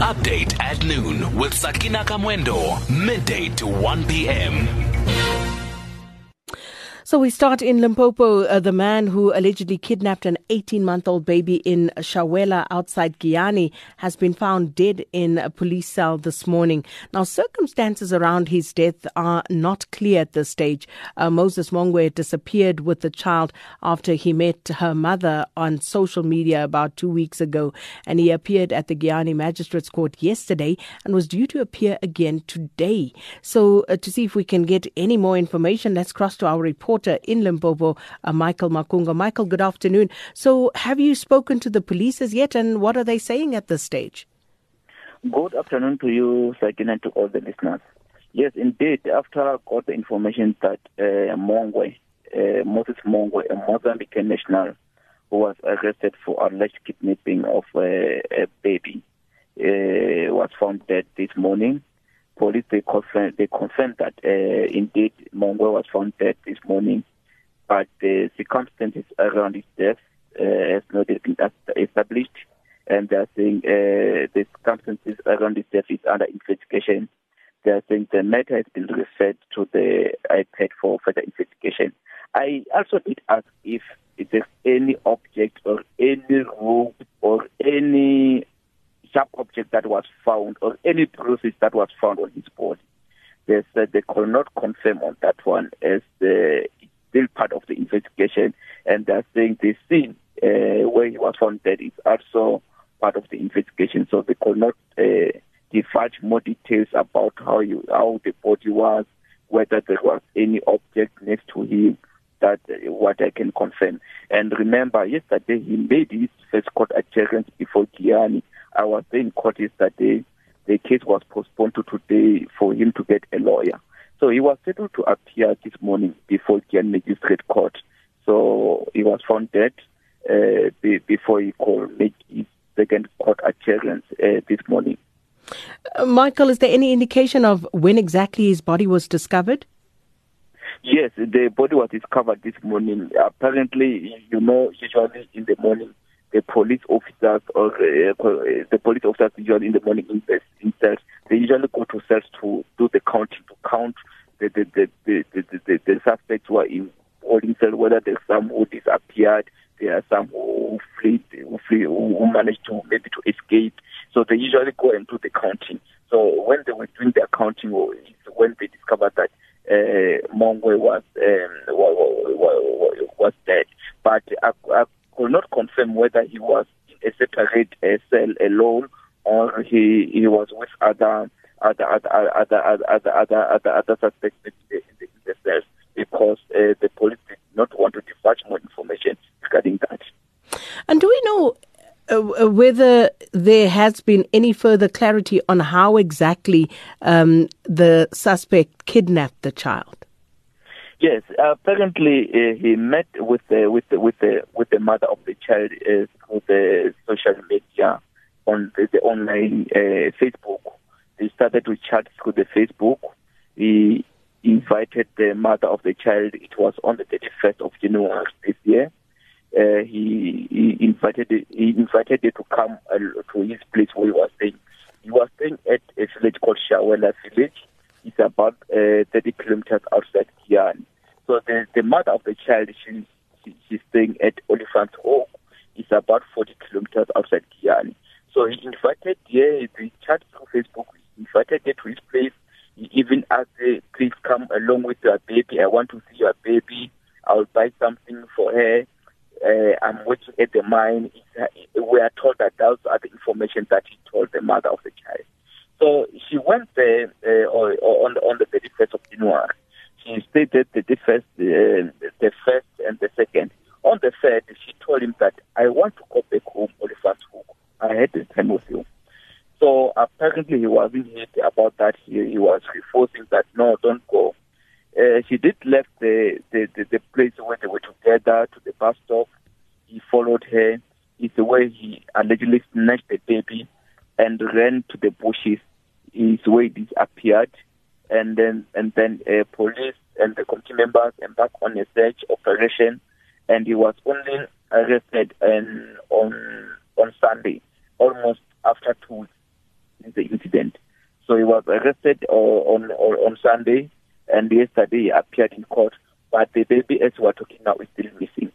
Update at noon with Sakina Kamwendo, midday to 1 p.m. So we start in Limpopo. Uh, the man who allegedly kidnapped an 18 month old baby in Shawela outside Giyani has been found dead in a police cell this morning. Now, circumstances around his death are not clear at this stage. Uh, Moses Mongwe disappeared with the child after he met her mother on social media about two weeks ago. And he appeared at the Giyani Magistrates Court yesterday and was due to appear again today. So, uh, to see if we can get any more information, let's cross to our report reporter in Limpopo, uh, Michael Makungo. Michael, good afternoon. So, have you spoken to the police as yet, and what are they saying at this stage? Good afternoon to you, Sakina, and to all the listeners. Yes, indeed. After I got the information that uh, Mongwe, uh, Moses Mongwe, a Mozambican national who was arrested for alleged kidnapping of uh, a baby, uh, was found dead this morning police they confirmed they confirmed that uh, indeed Mongwe was found dead this morning, but the circumstances around his death uh, has not been established, and they are saying uh, the circumstances around his death is under investigation. They are saying the matter has been referred to the IPID for further investigation. I also did ask if there's any object or any rope or any object that was found or any bruises that was found on his body. They said they could not confirm on that one as the still part of the investigation, and they're saying the scene uh, where he was found dead is also part of the investigation. So they could not uh, divulge more details about how you how the body was, whether there was any object next to him. That uh, what I can confirm. And remember, yesterday he made his first court appearance before Giyani I was in court yesterday. The case was postponed to today for him to get a lawyer. So he was scheduled to appear this morning before Giyani Magistrate Court. So he was found dead uh, be, before he could make his second court appearance uh, this morning. Uh, Michael, is there any indication of when exactly his body was discovered? Yes, the body was discovered this morning. Apparently, you know, usually in the morning, the police officers or uh, the police officers usually in the morning invest in cells. They usually go to cells to do the counting, to count the the the the, the, the, the suspects who are in holding cell, whether there's some who disappeared, there are some who fled, who, flee, who managed to maybe to escape. So they usually go and do the counting. So when they were doing their counting, when they discovered that uh, Mongwe was, um, was was dead. But I, I could not confirm whether he was in a separate cell alone or he he was with other other other other other other other, other, other suspects in the, in the cells because uh, the police did not want to divulge more information regarding that. And do we know uh, uh, whether there has been any further clarity on how exactly um, the suspect kidnapped the child? Yes, apparently uh, he met with the with the with the with the mother of the child uh, through the social media on the, the online uh, Facebook. They started to chat through the Facebook. He invited the mother of the child. It was on the 31st of January this year. Uh, he, he invited he invited her to come uh, to his place where he was staying. He was staying at a village called Shawela village It's about uh, 30 kilometers outside So the, the mother of the child, she, she, she's staying at Oliphant Home, is about 40 kilometers outside Giyani. So he invited her, they chat through Facebook, he invited her to his place. He even asked her, please come along with your baby. I want to see your baby. I'll buy something for her. Uh, I'm working at the mine. Uh, we are told that those are the information that he told the mother of the child. So she went there uh, on, on the 31st of January. She stated the, the first, uh, the first and the second. On the third, she told him that I want to go back home on the first hook. I had the time with you. So apparently he wasn't happy about that. He, he was refusing that no, don't go. Uh, she did left the, the, the, the place where they were together to the bus stop. He followed her. It's the way he allegedly snatched the baby and ran to the bushes. His way disappeared, and then and then uh, police and the committee members embarked on a search operation, and he was only arrested and on on Sunday, almost after two weeks. since the incident. So he was arrested on, on, on Sunday and yesterday he appeared in court. But the baby, as we're talking now, is still missing.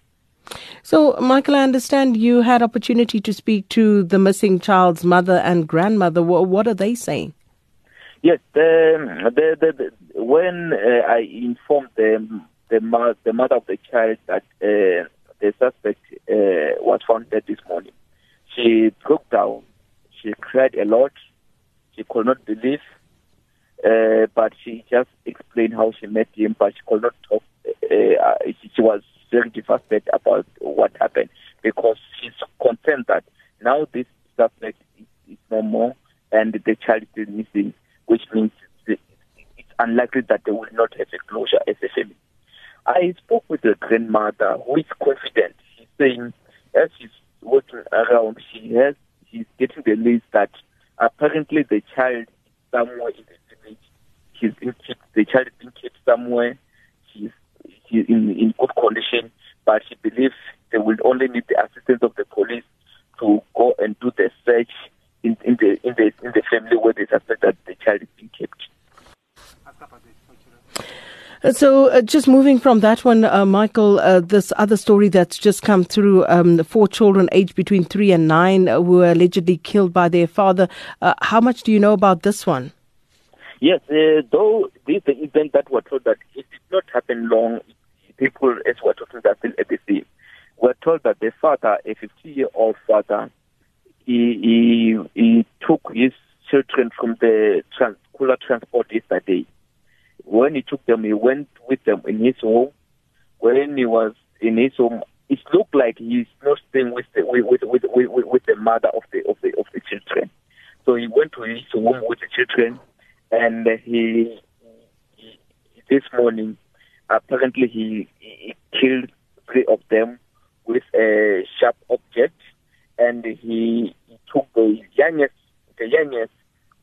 So, Michael, I understand you had opportunity to speak to the missing child's mother and grandmother. What, what are they saying? Yes, the, the, the, when uh, I informed the, the mother of the child that uh, the suspect uh, was found dead this morning, she broke down. She cried a lot. She could not believe, uh, but she just explained how she met him, but she could not talk. Uh, she, she was very devastated about what happened because she's concerned that now this suspect is, is no more and the child is missing, which means it's unlikely that they will not have a closure as a family. I spoke with the grandmother who is confident. She's saying as she's working around, she has she's getting the news that apparently the child is somewhere in the village. She's kept, the child is being kept somewhere. She's she's in, in good condition, but she believes they will only need the assistance of the police to go and do the search in, in the in the in the family where they suspect that the child is being kept. Uh, So, uh, just moving from that one, uh, Michael, uh, this other story that's just come through um, four children aged between three and nine uh, were allegedly killed by their father. Uh, how much do you know about this one? Yes, uh, though this the event that we're told that it did not happen long, people as we're talking that still at the scene. We're told that the father, a 50 year old father, he, he, he took his children from the trans- cooler transport yesterday. When he took them, he went with them in his home. When he was in his home, it looked like he's not staying with the with with with, with, the mother of the of the of the children. So he went to his home with the children, and he, he this morning apparently he, he killed three of them with a sharp object, and he, he took the youngest the youngest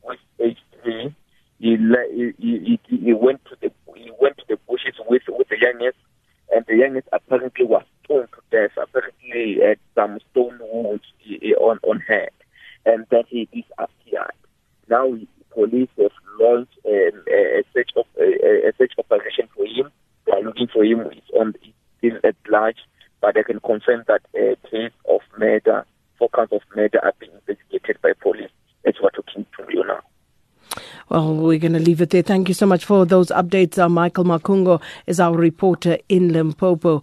with age three. He, he, he, he he went to the he went to the bushes with with the youngest, and the youngest apparently was stoned to death. Apparently had some stone wounds eh, on on her, and then he disappeared. Now police have launched um, a, search of a, a search operation for him. They are looking for him. He's on still at large, but I can confirm that a case of murder, four counts of murder, are being investigated by police. That's what talking to you now. Well, we're going to leave it there. Thank you so much for those updates. Uh, Michael Makungo is our reporter in Limpopo.